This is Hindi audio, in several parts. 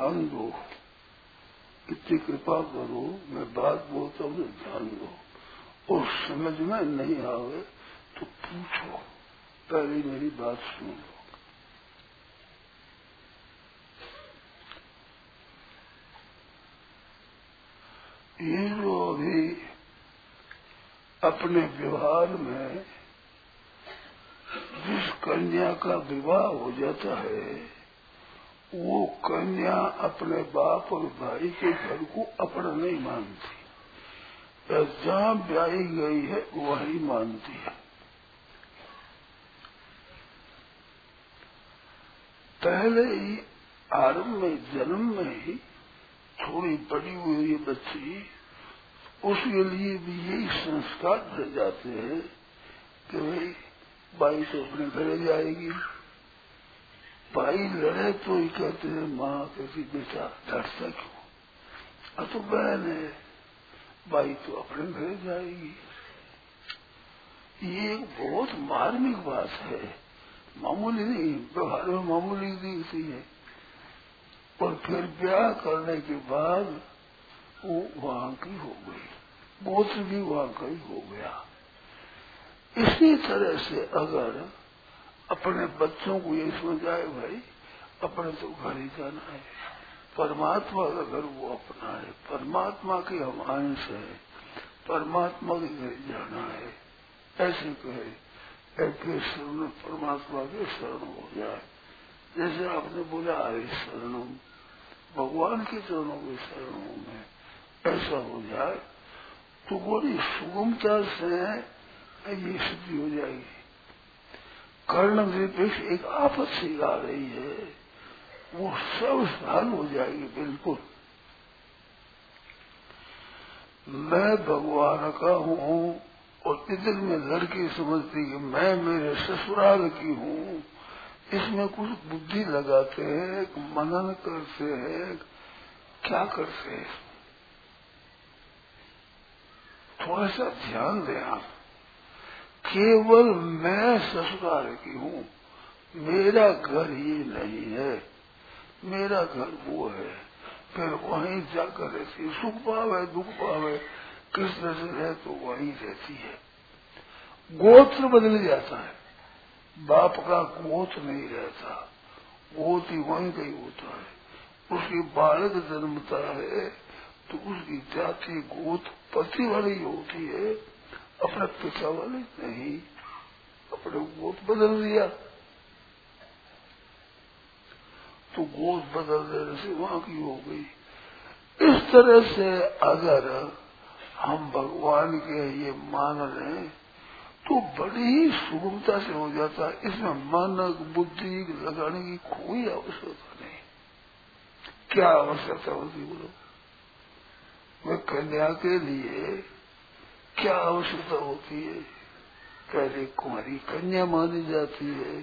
ध्यान दो। इतनी कृपा करो, मैं बात बोलता हूँ तो ध्यान दो। और समझ में नहीं आवे तो पूछो। पहले मेरी बात सुन। लो ये जो अभी अपने व्यवहार में जिस कन्या का विवाह हो जाता है वो कन्या अपने बाप और भाई के घर को अपना नहीं मानती। जहाँ ब्याई गई है, वही मानती है। पहले ही आरंभ में, जन्म में ही थोड़ी बड़ी हुई बच्ची, उसके लिए भी यही संस्कार भर जाते हैं कि भाई, बाई तो अपने घरे जाएगी भाई लड़े तो ही कहते हैं, माँ कहती बेटा डरता क्यों? अब तो बहन है, भाई तो अपने घर जाएगी। ये बहुत मार्मिक बात है। मामूली नहीं, व्यवहार में मामूली दिखती है। और फिर ब्याह करने के बाद वो वहाँ की हो गई। गोत्र भी वहाँ का ही हो गया। इसी तरह से अगर अपने बच्चों को ये समझाए भाई, अपने तो घर ही जाना है। परमात्मा का घर वो अपना है। परमात्मा के हम अंश है। परमात्मा के घर जाना है। ऐसे कहे, ऐसे शरण परमात्मा के शरण हो जाए जैसे आपने बोला हरे शरणों। भगवान के चरणों के शरणों में ऐसा हो जाए तो बड़ी सुगमता से ये सिद्धि हो जाएगी। कर्ण निरपेक्ष एक आपत सी आ रही है। वो सब हल हो जाएगी, बिल्कुल। मैं भगवान का हूँ और इधर में लड़की समझती कि मैं मेरे ससुराल की हूँ। इसमें कुछ बुद्धि लगाते हैं, मनन करते हैं। क्या करते हैं? थोड़ा सा ध्यान दें आप। केवल मैं ससुराल की हूँ। मेरा घर ही नहीं है। मेरा घर वो है। फिर वहीं जाकर रहती है सुख पावे, दुख पावे। किस तरह से रहे तो वहीं रहती है। गोत्र बदल जाता है। बाप का गोत्र नहीं रहता। गोत्र ही वहीं का होता है। उसकी बालक जन्मता है तो उसकी जाति गोत पति वाली होती है। अपने पिता वाले नहीं अपने गोत्र बदल दिया। तो गोद बदल देने से वहाँ की हो गई। इस तरह से अगर हम भगवान के ये मान रहे तो बड़ी ही सुगमता से हो जाता। है इसमें मन बुद्धि लगाने की कोई आवश्यकता नहीं। क्या आवश्यकता होती बोलो? वे कन्या के लिए क्या आवश्यकता होती है? पहले कुमारी कन्या मानी जाती है?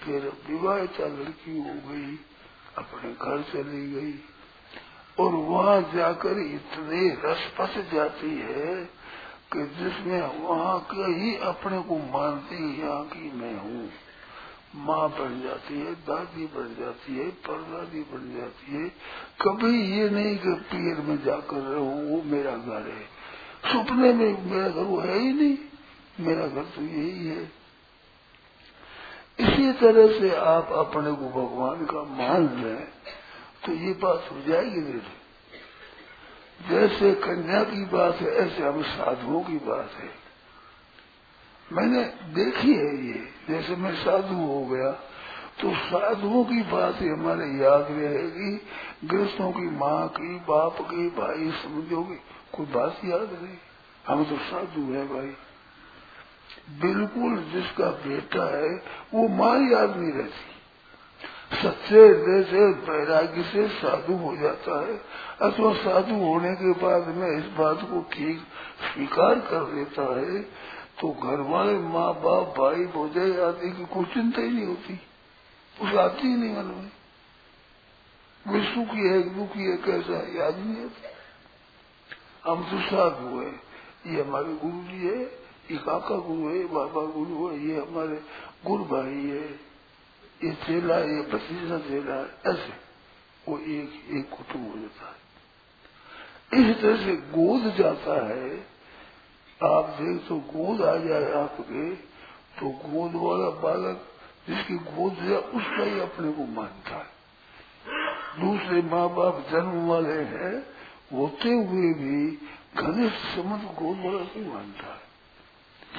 फिर विवाहिता लड़की हो गई, अपने घर चली गई, और वहाँ जाकर इतने रस फस जाती है कि जिसमें वहाँ के ही अपने को मानती यहाँ की मैं हूँ। माँ बन जाती है, दादी बन जाती है, परदादी बन जाती है। कभी ये नहीं कि पीर में जाकर रहूँ, वो मेरा घर है। सपने में मेरा घर वो है ही नहीं। मेरा घर तो यही है। इसी तरह से आप अपने को भगवान का मान लें तो ये बात हो जाएगी धीरे जैसे कन्या की बात है, ऐसे हम साधुओं की बात है। मैंने देखी है ये, जैसे मैं साधु हो गया तो साधुओं की बात ही हमारे याद रहेगी। गृहस्थों की माँ की, बाप की, भाई, समझोगे। कोई बात याद नहीं। हम तो साधु है भाई। बिल्कुल जिसका बेटा है, वो माँ याद नहीं रहती सच्चे हृदय से, वैराग्य से साधु हो जाता है। अथवा साधु होने के बाद में इस बात को ठीक, स्वीकार कर देता है तो घर वाले माँ बाप, भाई भोजे आदि की कोई चिंता ही नहीं होती। उस आती ही नहीं मन में वे सुखी है, दुखी है, कैसा याद नहीं होता। हम तो साधु है ये हमारे गुरु जी है, ये काका गुरु है बाबा गुरु है, ये हमारे गुरु भाई है। ये चेला है, ये भतीजा चेला है, ऐसे वो एक एक कुटुंब हो जाता है। इस तरह से गोद जाता है। आप देख तो गोद आ जाए आपके तो गोद वाला बालक जिसकी गोद है, उसका ही अपने को मानता है। दूसरे माँ बाप जन्म वाले हैं होते हुए भी घनिष्ठ संबंध गोद वाला नहीं मानता है।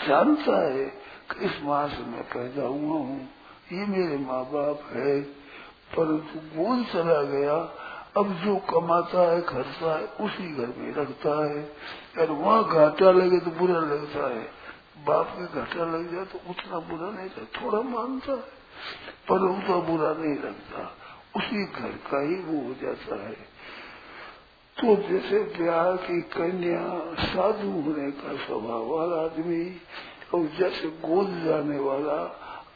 जानता है कि इस माँ से मैं पैदा हुआ हूँ, ये मेरे माँ बाप है। परंतु गोद चला गया, अब जो कमाता है खर्चा है, उसी घर में रखता है। और वहाँ घाटा लगे तो बुरा लगता है। बाप के घाटा लग जाए तो उतना बुरा नहीं लगता, थोड़ा मानता है। पर उतना बुरा नहीं लगता। उसी घर का ही वो हो जाता है। तो जैसे ब्याह की कन्या साधु होने का स्वभाव वाला आदमी और जैसे गोद जाने वाला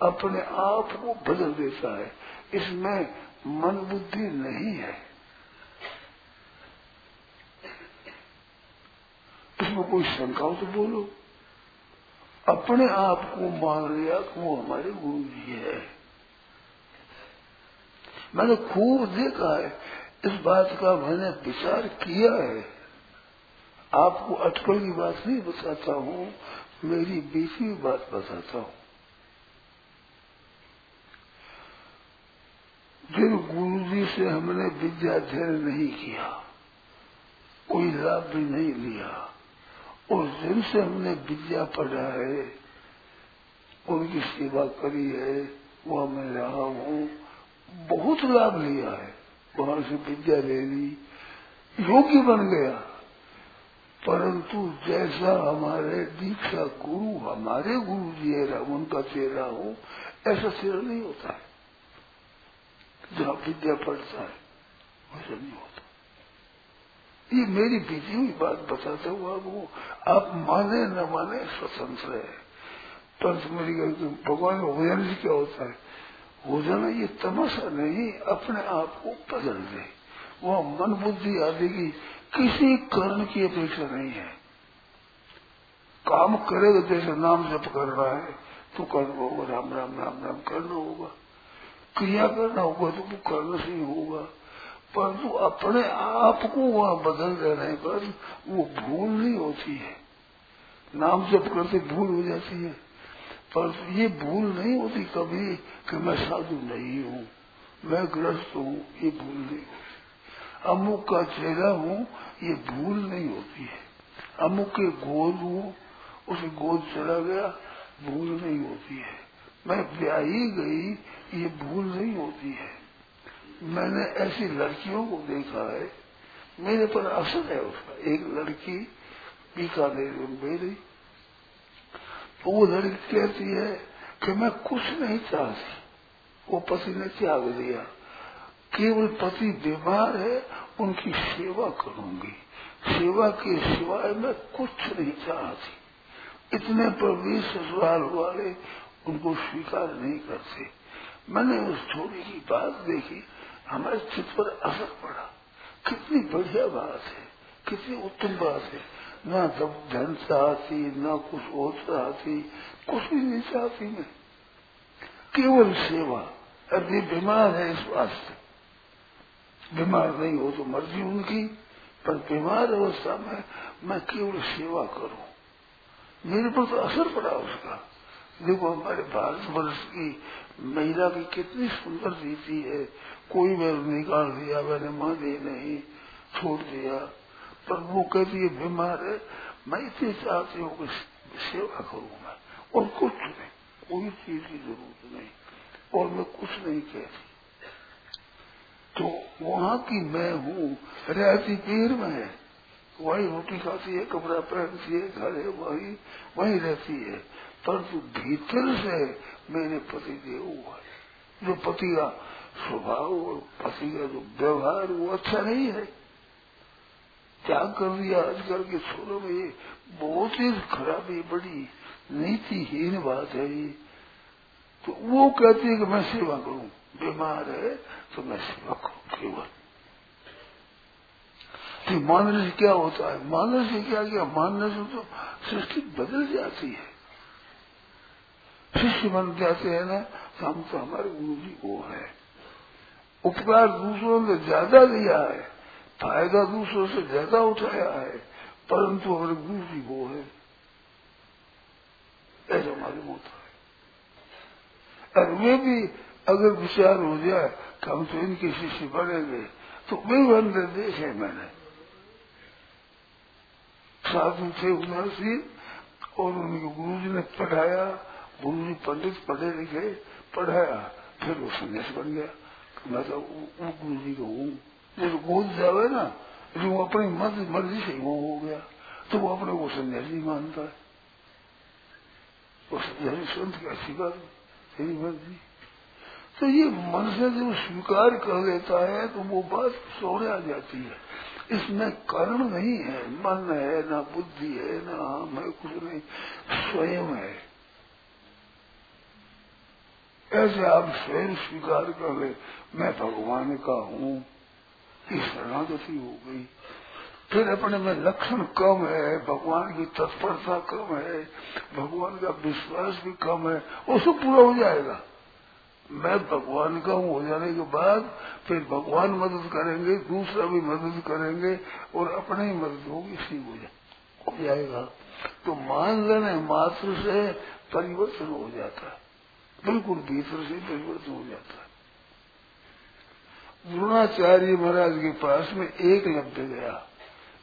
अपने आप को बदल देता है, इसमें मन बुद्धि नहीं है। इसमें कोई शंका तो बोलो। अपने आप को मान लिया कि वो हमारे गुरु जी है। मैंने खूब देखा है इस बात का मैंने विचार किया है। आपको अटकल की बात नहीं बताता हूँ, मेरी बीती बात बताता हूँ। जिन गुरु जी से हमने विद्याध्ययन नहीं किया, कोई लाभ भी नहीं लिया। और जिनसे हमने विद्या पढ़ा है, उनकी सेवा करी है, वह मैं रहा हूँ, बहुत लाभ लिया है। वहाँ से विद्या ले ली। योग्य बन गया। परंतु जैसा हमारे दीक्षा गुरु, हमारे गुरु जी है उनका चेहरा हो, ऐसा चेहरा नहीं होता है। जहाँ विद्या पढ़ता है, वैसा नहीं होता। ये मेरी बीती हुई बात बताता हुआ वो आप माने न माने स्वतंत्र है। परंतु मेरी भगवान भोजन से क्या होता है? हो जाना ये तमाशा नहीं, अपने आप को बदल दे। वह मन बुद्धि आदि की किसी कर्ण की अपेक्षा नहीं है। काम करेगा, जैसे नाम जप कर रहा है तो करना होगा, राम राम राम राम करना होगा। क्रिया करना होगा तो वो करना से ही होगा। परंतु अपने आप को वहाँ बदल देने पर वो भूल नहीं होती है। नाम जब करते भूल हो जाती है। पर ये भूल नहीं होती कभी कि मैं साधु नहीं हूँ, मैं ग्रस्त हूँ, ये भूल नहीं होती। अमुक का चेहरा हूँ, ये भूल नहीं होती है। अमुक के गोद हूँ, उसे गोद चला गया, भूल नहीं होती है। मैं ब्याही गई, ये भूल नहीं होती है। मैंने ऐसी लड़कियों को देखा है, मेरे पर असर है उसका। एक लड़की बीकानेर में तो वो लड़की कहती है कि मैं कुछ नहीं चाहती वो पति ने त्याग दिया। केवल पति बीमार है, उनकी सेवा करूँगी। सेवा के सिवाय मैं कुछ नहीं चाहती इतने पर भी ससुराल वाले उनको स्वीकार नहीं करते। मैंने उस छोरी की बात देखी। हमारे चित्त पर असर पड़ा। कितनी बढ़िया बात है, कितनी उत्तम बात है। ना जब धन चाहती न कुछ और चाहती कुछ भी नहीं चाहती मैं केवल सेवा। अभी बीमार है इस वास्ते। बीमार नहीं हो तो मर्ज़ी उनकी, पर बीमार अवस्था में मैं केवल सेवा करूँ। मेरे पर तो असर पड़ा उसका। देखो हमारे भारत वर्ष की महिला की कितनी सुंदर रीति है। कोई मैं निकाल दिया, मैंने मान दी नहीं, छोड़ दिया। पर वो कहती है बीमार है, मैं इतनी चाहती हूँ कि सेवा करूँ मैं और कुछ नहीं, कोई चीज़ की ज़रूरत नहीं, और मैं कुछ नहीं कहती। तो वहाँ की मैं हूँ, रहती पीर में है। वही रोटी खाती है, कपड़ा पहनती है, घर है, वही वही रहती है। परंतु भीतर से मेरे पति देव हुआ है जो पति का स्वभाव और पति का जो व्यवहार, वो अच्छा नहीं है। त्याग कर दिया आजकल के छोरों में ये बहुत ही खराबी, बड़ी नीतिहीन बात है ये। तो वो कहती है कि मैं सेवा करूँ। बीमार है तो मैं सेवा करूँ केवल तो मानने से क्या होता है? मानने से क्या क्या? मानने से तो सृष्टि बदल जाती है। शिष्य बन जाते हैं ना तो हम तो हमारे गुरु जी वो है। उपकार दूसरों ने ज़्यादा दिया है। फ़ायदा दूसरों से ज़्यादा उठाया है। परंतु हमारे गुरु जी वो है। ऐसा मालूम होता है। और वे भी अगर विचार हो जाए कि हम तो इनके शिष्य बनेंगे तो वे निर्देश है मैंने। साधु थे उदासी, और उनके गुरु जी ने पढ़ाया। गुरु जी पंडित पढ़े लिखे, पढ़ाया, फिर वो संन्यास बन गया। मैं तो गुरु जी को हूँ। जैसे गोद जावे ना। जो अपनी मर्ज़ी मर्ज़ी से वो हो गया। तो वो अपने को सन्यासी मानता है। वो सन्यासी संत की अच्छी बात तेरी मर्ज़ी। तो ये मन से जब स्वीकार कर लेता है तो वो बात सोने आ जाती है। इसमें कर्म नहीं है। मन है, ना बुद्धि है, ना हम है, कुछ नहीं। स्वयं है। ऐसे आप स्वयं स्वीकार कर ले। मैं भगवान का हूँ। की शरणागति हो गई। फिर अपने में लक्षण कम है, भगवान की तत्परता कम है, भगवान का विश्वास भी कम है वो सब पूरा हो जाएगा। मैं भगवान का हूँ, हो जाने के बाद फिर भगवान मदद करेंगे, दूसरा भी मदद करेंगे और अपने ही मदद होगी इसी हो जाएगा। तो मान लेने मात्र से परिवर्तन हो जाता है। बिल्कुल भीतर से परिवर्तन हो जाता है। द्रोणाचार्य महाराज के पास में एक लब्ध गया।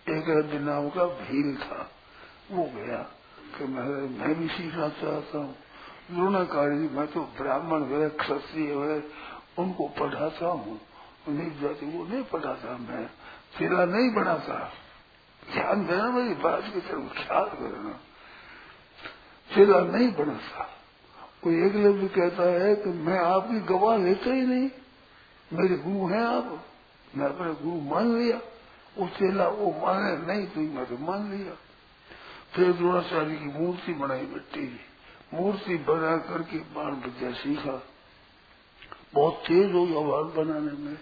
एक लब्ध नाम का भील था। वो गया कि महाराज मैं भी सीखना चाहता हूँ। द्रोणाचार्य मैं तो ब्राह्मण है, क्षत्रिय है, उनको पढ़ाता हूँ। नहीं जाती वो नहीं पढ़ाता मैं। तेरा नहीं बढ़ाता ध्यान देना मेरी बात की तरफ़, ख्याल करना। तेरा नहीं बढ़ाता कोई एक लफ्ज कहता है कि मैं आपकी गवाह लेता ही नहीं। मेरे गुरु हैं आप। मैं अपने गुरु मान लिया। वो चेला वो माने, नहीं तो मैं तो मान लिया। फिर द्रोणाचार्य की मूर्ति बनाई मिट्टी मूर्ति बना करके बाण विद्या सीखा। बहुत तेज हो गया बाण बनाने में।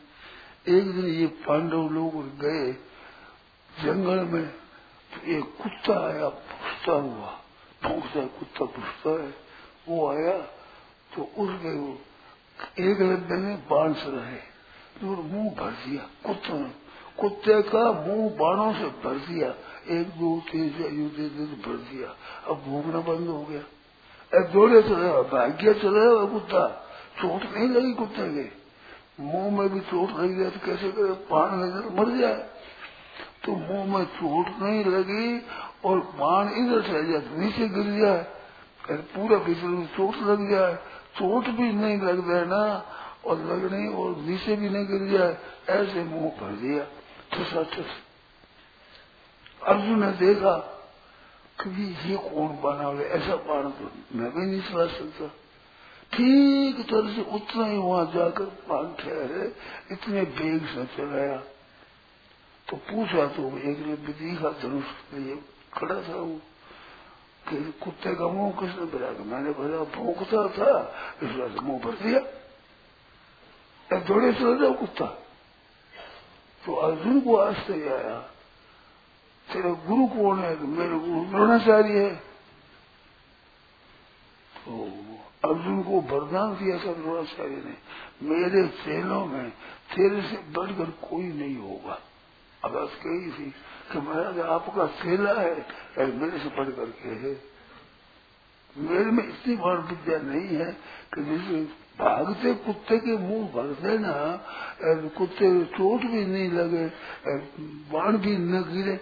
एक दिन ये पांडव लोग गए जंगल में। तो एक कुत्ता आया पुछता हुआ। भूखता कुत्ता पुछता है। वो आया तो उस गए एक लड्डे ने बाण से रहे। तो मुँह भर दिया, कुत्ते कुत्ते का मुँह बाणों से भर दिया। एक दो तीन से यू दे दे भर दिया। अब भूखना बंद हो गया। अब दौड़े चले भाग्य चले कुत्ता। चोट नहीं लगी कुत्ते के। मुँह में भी चोट लग जाए तो कैसे करे? लगे तो मर जाए। तो मुँह में चोट नहीं लगी और बाण इधर से जाए नीचे गिर जाए। पूरा भीतर चोट लग जाए। चोट भी नहीं लग जाए ना और लगने और नीचे भी नहीं गिर जाए, ऐसे मुँह भर दिया। ठसा ठस। अर्जुन ने देखा कि ये कौन बना हुआ ऐसा बाण तो मैं भी नहीं समझ सकता। ठीक तरह से उतना ही वहाँ जाकर पान ठहरे, इतने बेग से चलाया। तो पूछा तो एक ने धनुष खड़ा था वो। कि कुत्ते का मुँह किसने भरा मैंने भरा भूखता था इस वजह मुँह भर दिया दौड़े चल जाओ कुत्ता तो अर्जुन को आश्चर्य आया तेरा गुरु कौन है तो मेरे गुरु द्रोणाचार्य है तो अर्जुन को वरदान दिया था द्रोणाचार्य ने मेरे चेलों में तेरे से बढ़कर कोई नहीं होगा अब कही थी कि महाराज आपका चेला है मेरे से पढ़ करके है। मेरे में इतनी बड़ विद्या नहीं है कि जैसे भागते कुत्ते के मुँह भर देना कुत्ते चोट भी नहीं लगे बाण भी न गिरे।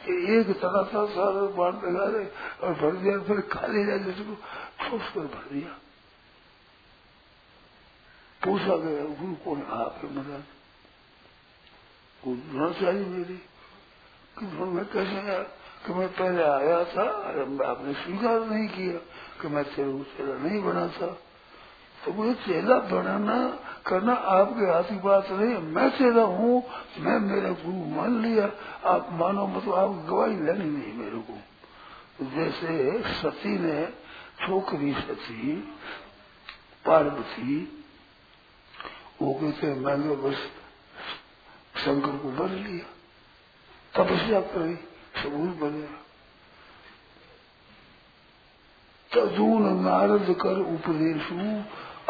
एक तरह था सारा बाण लगा रहे और भर दिया, फिर खाली रह जैसे ठोस कर भर दिया। पूछा गया, गुरु कौन आपके महाराज गुरु चाहिए मेरी। कि मैं कैसे आया? कि मैं पहले आया था आपने स्वीकार नहीं किया कि मैं तेरे चेला नहीं बना था। तो वो चेला बनाना करना आपके हाथ की बात नहीं, मैं चेला हूँ, मैं मेरा गुरु मान लिया। आप मानो मतलब आप गवाही लेनी नहीं मेरे को। जैसे सती ने छोकरी सती, पार्वती, वो कहते मैंने बस शंकर को बर लिया। तपस्या करी सबूत बने तदून नारद कर उपदेशु,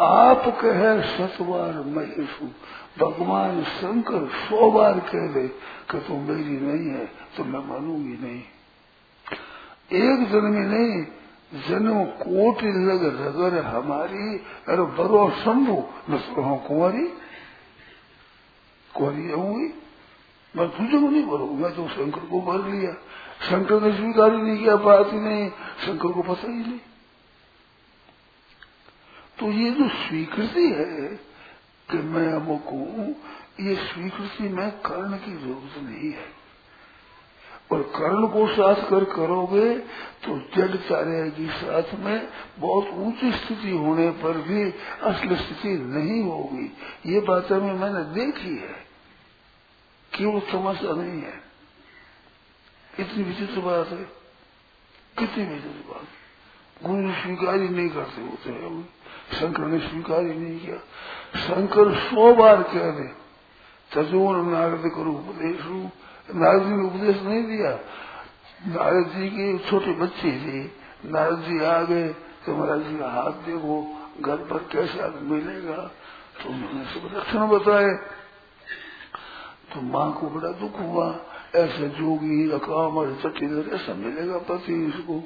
आप कह सतवार महेशु। भगवान शंकर सौ बार कह दे कि तुम मेरी नहीं है तो मैं मानूँगी नहीं। एक जन्म में नहीं जन्म कोटि लग रगर हमारी, अरे बरो शंभु मैं कुंवरी। कुंवरी रहूँगी मैं तुझे को नहीं भरू मैं तो शंकर को भर लिया। शंकर ने स्वीकार ही नहीं किया, बात ही नहीं, शंकर को पता ही नहीं। तो ये जो स्वीकृति है कि मैं अमुक हूँ ये स्वीकृति में कर्ण की ज़रूरत नहीं है। और कर्ण को साथ कर करोगे तो जड़ चारेगी साथ में बहुत ऊँची स्थिति होने पर भी असल स्थिति नहीं होगी। ये बातें में मैंने देखी है। केवल समस्या नहीं है। इतनी विचित्र बात है। कितनी विचित्र बात गुरु स्वीकार ही नहीं करते होते हैं। शंकर ने स्वीकार ही नहीं किया। शंकर सौ बार कह दे, तजोर नारद करो उपदेश नारद जी ने उपदेश नहीं दिया। नारद जी के छोटे बच्चे थे। नारद जी आ गए तो महाराज जी का हाथ देखो, घर पर कैसा मिलेगा? तो उन्होंने सब लक्षण बताए। तो माँ को बड़ा दुख हुआ। ऐसे जोगी रकाम और चटीधर ऐसा मिलेगा पति इसको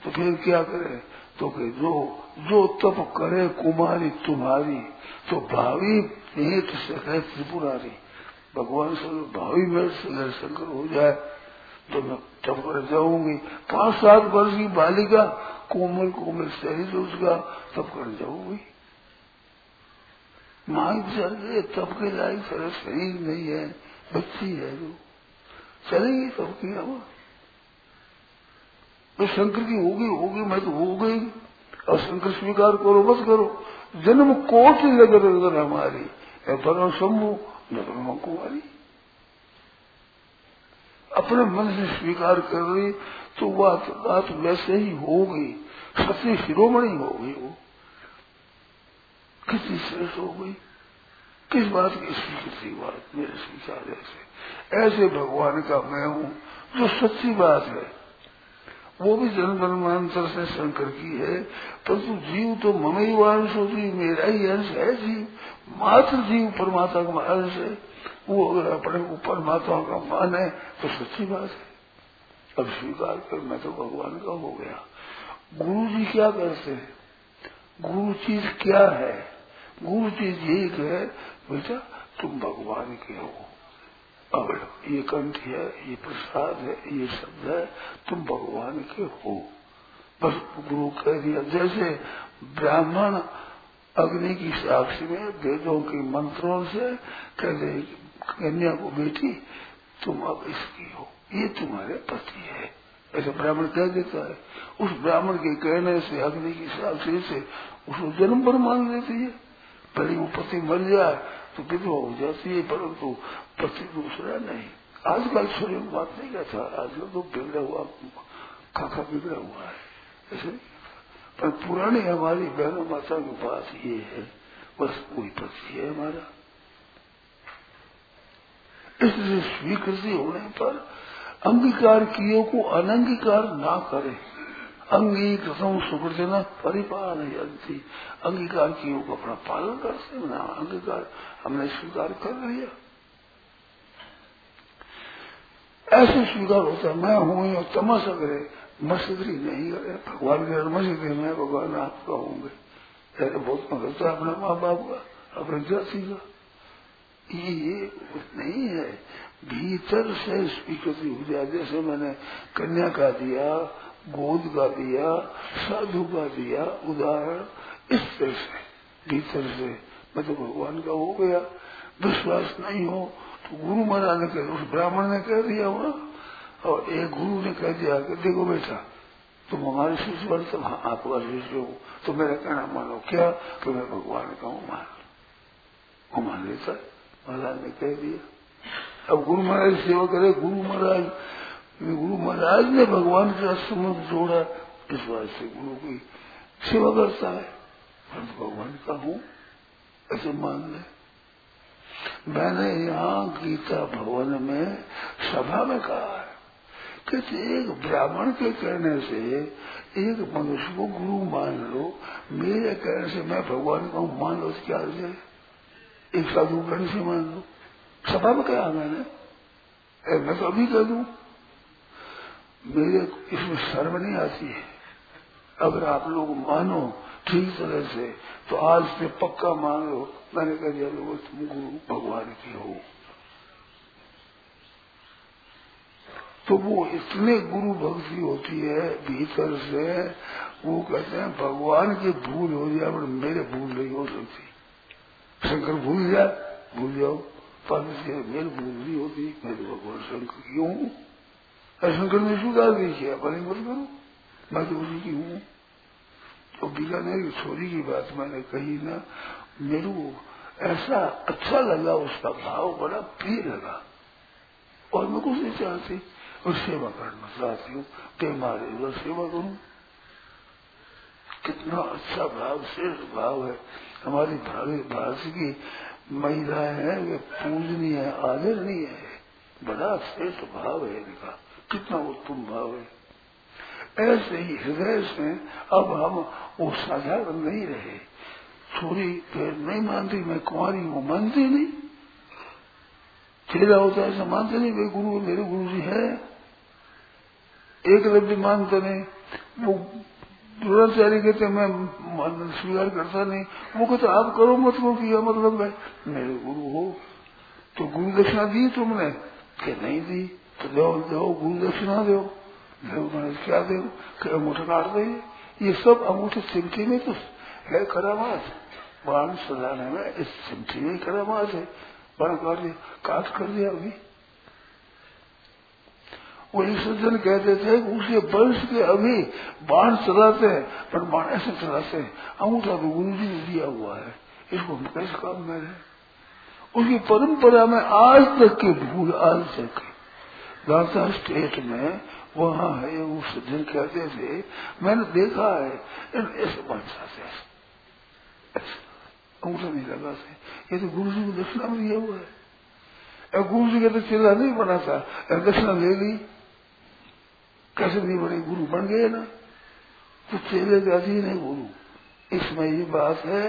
तो फिर क्या करे? तो कि जो जो तप करे कुमारी तुम्हारी तो भावी भेंट सके त्रिपुरारी। भगवान से भावी भेंट से शंकर हो जाए तो मैं तप कर जाऊँगी। पाँच सात वर्ष की बालिका कोमल कोमल शरीर उसका तप कर जाऊँगी। माँ चल गए तब के लायक सारा शरीर नहीं है, बच्ची है जो चलेगी तब की हवा तो शंकर की होगी होगी, मैं तो हो गई और शंकर स्वीकार करो, बस करो। जन्म कोट लगे अगर हमारी। परम शंभु, न कुमारी। अपने मन से स्वीकार कर रही तो बात बात वैसे ही होगी। सत्य शिरोमणि हो गई वो। कितनी श्रेष्ठ हो गई, किस बात की स्वीकृति बात, मेरे स्वीकार ऐसे ऐसे भगवान का मैं हूँ, जो सच्ची बात है। वो भी जन्म जन्मांतर से शंकर की है, परंतु जीव तो ममई वंश होती मेरा ही अंश है जीव, मात्र जीव परमात्मा का अंश है। वो अगर अपने को परमात्मा का मान है तो सच्ची बात है। अब स्वीकार कर, मैं तो भगवान का हो गया। गुरु जी क्या करते हैं? गुरु चीज़ क्या है? चीज़ एक है। बेटा तुम भगवान के हो। अब ये कंठ है, ये प्रसाद है, ये शब्द है, तुम भगवान के हो। बस गुरु कह दिया, जैसे ब्राह्मण अग्नि की साक्षी में वेदों के मंत्रों से कह दे, कन्या को बेटी, तुम अब इसकी हो। ये तुम्हारे पति है। ऐसे ब्राह्मण कह देता है। उस ब्राह्मण के कहने से, अग्नि की साक्षी से, उसको जन्म पर मान लेती है। पहले वो पति मर जाए तो विधवा हो जाती है परंतु पति दूसरा नहीं। आजकल सूर्य बात नहीं कहता आजकल तो बिगड़ा हुआ काका बिगड़ा हुआ है। ऐसे पर पुरानी हमारी बहनों माता के पास ये है, बस कोई पति है हमारा। इसलिए स्वीकृति होने पर अंगीकार किए को अनंगीकार ना करे। अंगीकृतम सुकृति परिपालन यंती अंगीकार को अपना पालन करते ना, अंगीकार हमने स्वीकार कर लिया। ऐसे स्वीकार होता है, मैं हूँ या तमस अगरे मस्करी नहीं करे भगवान के मस्करी मैं भगवान आपका होंगे। ऐसे बहुत मगलता है अपने माँ बाप का, अपने जाति का। ये नहीं है। भीतर से स्वीकृति हो जाए, जैसे मैंने कन्या का दिया गोद का दिया, साधु का दिया, उदाहरण इस तरह से भीतर से। मैं तो भगवान का हो गया, विश्वास नहीं हो तो गुरु महाराज ने कह उस ब्राह्मण ने कह दिया वहाँ, और एक गुरु ने कह दिया, कि देखो बेटा, तुम हमारे शिष्य बन तुम आप शिष्य हो तो मेरा कहना मानो क्या, कि मैं भगवान का हूँ, मान वो मान लेता, महाराज ने कह दिया। अब गुरु महाराज सेवा करे, गुरु महाराज गुरु महाराज ने भगवान के संबंध जोड़ा इस बात से गुरु की सेवा करता है? भगवान का हूँ, ऐसे मान ले। मैंने यहाँ गीता भवन में सभा में कहा है कहते एक ब्राह्मण के कहने से एक मनुष्य को गुरु मान लो, मेरे कहने से मैं भगवान को मान लो तो क्या हो एक साधु कहने से मान लो। सभा में कहा मैंने। मैं तो अभी कह दू। मेरे इसमें शर्म नहीं आती है। अगर आप लोग मानो ठीक तरह से तो आज से पक्का मान लो मैंने कह दिया लोगों तुम गुरु भगवान की हो। तो वो इतने गुरु भक्ति होती है भीतर से, वो कहते हैं, भगवान की भूल हो जाए, पर मेरे भूल नहीं हो सकती। शंकर भूल जाए, भूल जाओ। पार्वती मेरे भूल नहीं होती मैं तो भगवान शंकर की हूँ शंकर ने सुधार नहीं किया? भले मत करो। मैं तो उसी की हूँ। तो बीकानेर की छोरी की बात मैंने कही ना। मेरे ऐसा अच्छा लगा, उसका भाव बड़ा प्रिय लगा। और मैं कुछ नहीं चाहती। और सेवा करना चाहती हूँ। कि मारे सेवा करूँ। कितना अच्छा भाव, श्रेष्ठ भाव है। हमारी भारत की महिलाएँ हैं, वे पूजनीय है आदरणीय है। बड़ा श्रेष्ठ भाव है इनका। कितना उत्तम भाव है। ऐसे ही हृदय से अब हम वो साधारण नहीं रहे। छोरी फिर नहीं मानती, मैं कुमारी हूँ, मानती नहीं। चेला होता है ऐसा मानते नहीं वे गुरु, मेरे गुरु जी है। एक लब्धि मानते नहीं। वो द्रोणाचार्य कहते मैं स्वीकार करता नहीं। वो कहते आप करो मत, वो किया मतलब है मेरे गुरु हो तो गुरु दक्षिणा दी तुमने? कि नहीं दी। तो दो दो गुरु दक्षिणा दो मैंने क्या दे अंगूठा काट दे ये। सब अंगूठे चिमटी में तो है करामात बाण सजाने में इस चिमटी में करामात है। बाण काट दिया काट कर दिया अभी। वो वही सज्जन कहते थे उसे वंश के अभी बाण चलाते हैं, पर बाण ऐसे चलाते हैं, अंगूठा तो गुरु जी ने दिया हुआ है। इसको हम कैसे काम में रहे? उसकी परंपरा में आज तक की भूल आज तक दाता स्टेट में वहाँ है वो सज्जन कहते थे, मैंने देखा है ऐसे बाण चलाते अंगूठा नहीं लगाते ये तो गुरु जी को दक्षिणा में दिया हुआ है। गुरु जी का तो चिल्ला नहीं बना था। दक्षिणा ले ली। कैसे नहीं बने गुरु बन गए ना? तो चेले का अधीन है गुरु। इसमें ये बात है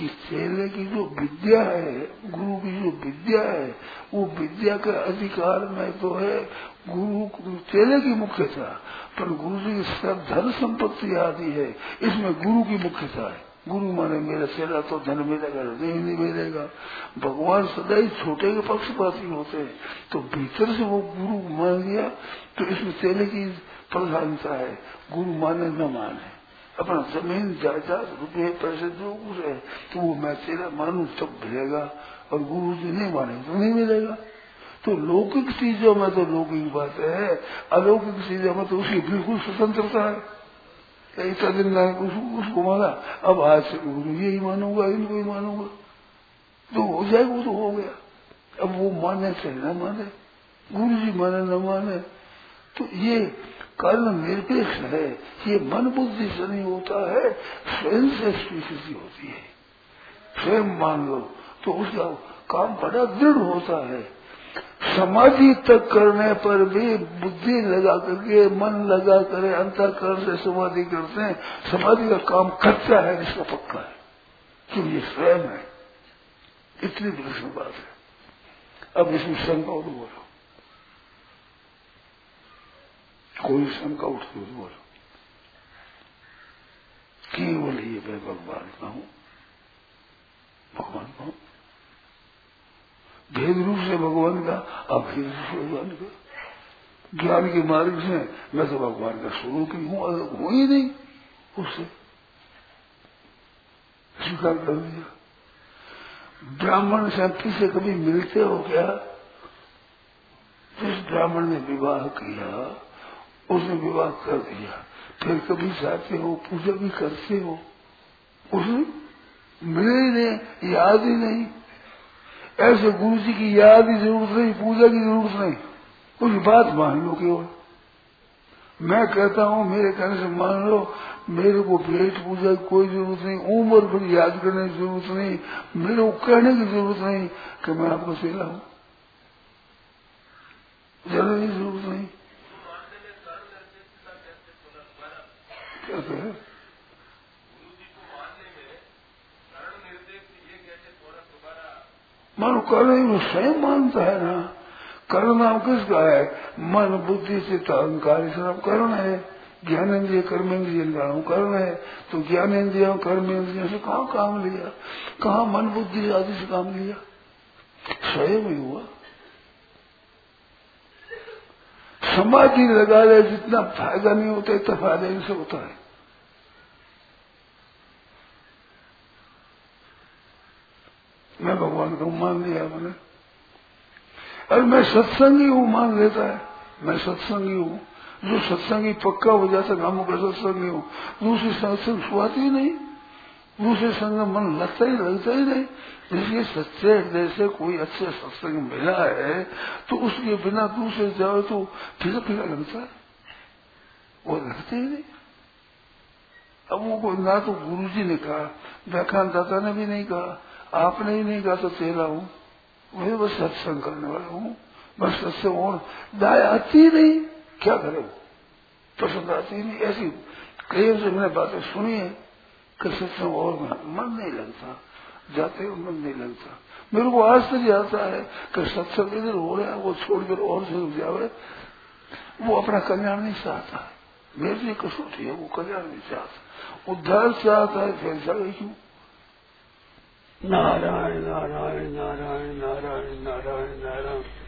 कि चेले की जो विद्या है, गुरु की जो विद्या है, वो विद्या के अधिकार में तो है, गुरु चेले की मुख्यता, पर गुरु जी की धन संपत्ति आदि है, इसमें गुरु की मुख्यता है। गुरु माने मेरा चेला तो धन मिलेगा नहीं नहीं मिलेगा। भगवान सदा ही छोटे के पक्षपाती होते हैं तो भीतर से वो गुरु मान लिया तो इसमें चेले की प्रधानता है, गुरु माने न माने। अपना ज़मीन जायदाद रुपये पैसे जो कुछ है तो वो मैं तेरा मानू तब मिलेगा और गुरु जी नहीं माने तो नहीं मिलेगा। तो लौकिक चीज़ों में तो लौकिक बात है अलौकिक चीज़ों में तो उसकी बिल्कुल स्वतंत्रता है। इतना दिन ना उस, उसको माना अब आज से गुरु यही मानूँगा इनको ही मानूँगा। तो हो जाएगा वो तो हो गया। अब वो माने चाहे न माने गुरु जी माने न माने तो ये कर्म निरपेक्ष है, ये मन बुद्धि से नहीं होता है, स्वयं से स्वीकृति होती है। स्वयं मान लो तो उसका काम बड़ा दृढ़ होता है। समाधि तक करने पर भी बुद्धि लगा करके, मन लगा करे अंतकरण से समाधि करते हैं, समाधि का काम कच्चा है, इसका पक्का है। क्योंकि ये स्वयं है। इतनी विलक्षण बात है। अब इसमें शंका उठ बोलो कोई शंका उठती तो बोलो। केवल ये मैं भगवान का हूँ। भगवान का हूँ। भेद रूप से भगवान का अभेद रूप से भगवान का। ज्ञान के मार्ग से मैं तो भगवान का स्वरूप ही हूँ अलग हूँ ही नहीं, उससे। स्वीकार कर दिया। ब्राह्मण शक्ति से कभी मिलते हो क्या? जिस ब्राह्मण ने विवाह किया उसने विवाह कर दिया। फिर कभी जाते हो, पूजा भी करते हो। उसने मिले ही नहीं याद ही नहीं। ऐसे गुरु जी की याद ही ज़रूरत नहीं, पूजा की ज़रूरत नहीं। उसकी बात मान लो केवल मैं कहता हूँ, मेरे कहने से मान लो, मेरे को भेंट पूजा की कोई ज़रूरत नहीं, उम्र भर याद करने की ज़रूरत नहीं, मेरे को कहने की ज़रूरत नहीं कि मैं आपको सेला हूँ ज़रूरत की ज़रूरत नहीं कहते हैं मानो कर्ण वो स्वयं मानता है ना। कर्ण नाम किसका है? मन, बुद्धि से अहंकार कर्ण है। ज्ञानेन्द्रिय कर्मेंद्रिय नाम कर्ण है। तो ज्ञानेन्द्रिय कर्मेंद्रिय से कहा काम लिया? कहा मन, बुद्धि आदि से काम लिया? स्वयं ही हुआ। समाधि लगा ले जितना फ़ायदा नहीं होता, इतना फ़ायदा इनसे होता है। मैं भगवान को मान लिया मैंने। अरे मैं सत्संगी हूँ, मान लेता है। मैं सत्संगी हूँ। जो सत्संगी पक्का हो जाता है गाँवों का सत्संगी हूँ। दूसरी सत्संग सुहाती ही नहीं। दूसरे संग मन लगता ही लगता ही नहीं। इसलिए सच्चे हृदय से कोई अच्छे सत्संग मिला है तो उसके बिना दूसरे जाओ तो फिर फिर लगता है। वो लगते ही नहीं। अब वो ना तो गुरु जी ने कहा, व्याख्यान दाता ने भी नहीं कहा, आपने ही नहीं कहा तो तेरा हूँ। वही बस सत्संग करने वाला हूँ। बस सत्संग और दाय आती नहीं। क्या करे? वो पसंद आती नहीं। ऐसी कई से मैंने बातें सुनी है। कि सत्संग और मन नहीं लगता, जाते हो मन नहीं लगता। मेरे को आश्चर्य आता है कि सत्संग इधर हो रहा है, वो छोड़कर और से जावे वो अपना कल्याण नहीं चाहता। मेरे लिए कसौटी है वो कल्याण नहीं चाहता। उद्धार चाहता है, फिर जाए क्यों? नारायण नारायण नारायण नारायण नारायण नारायण।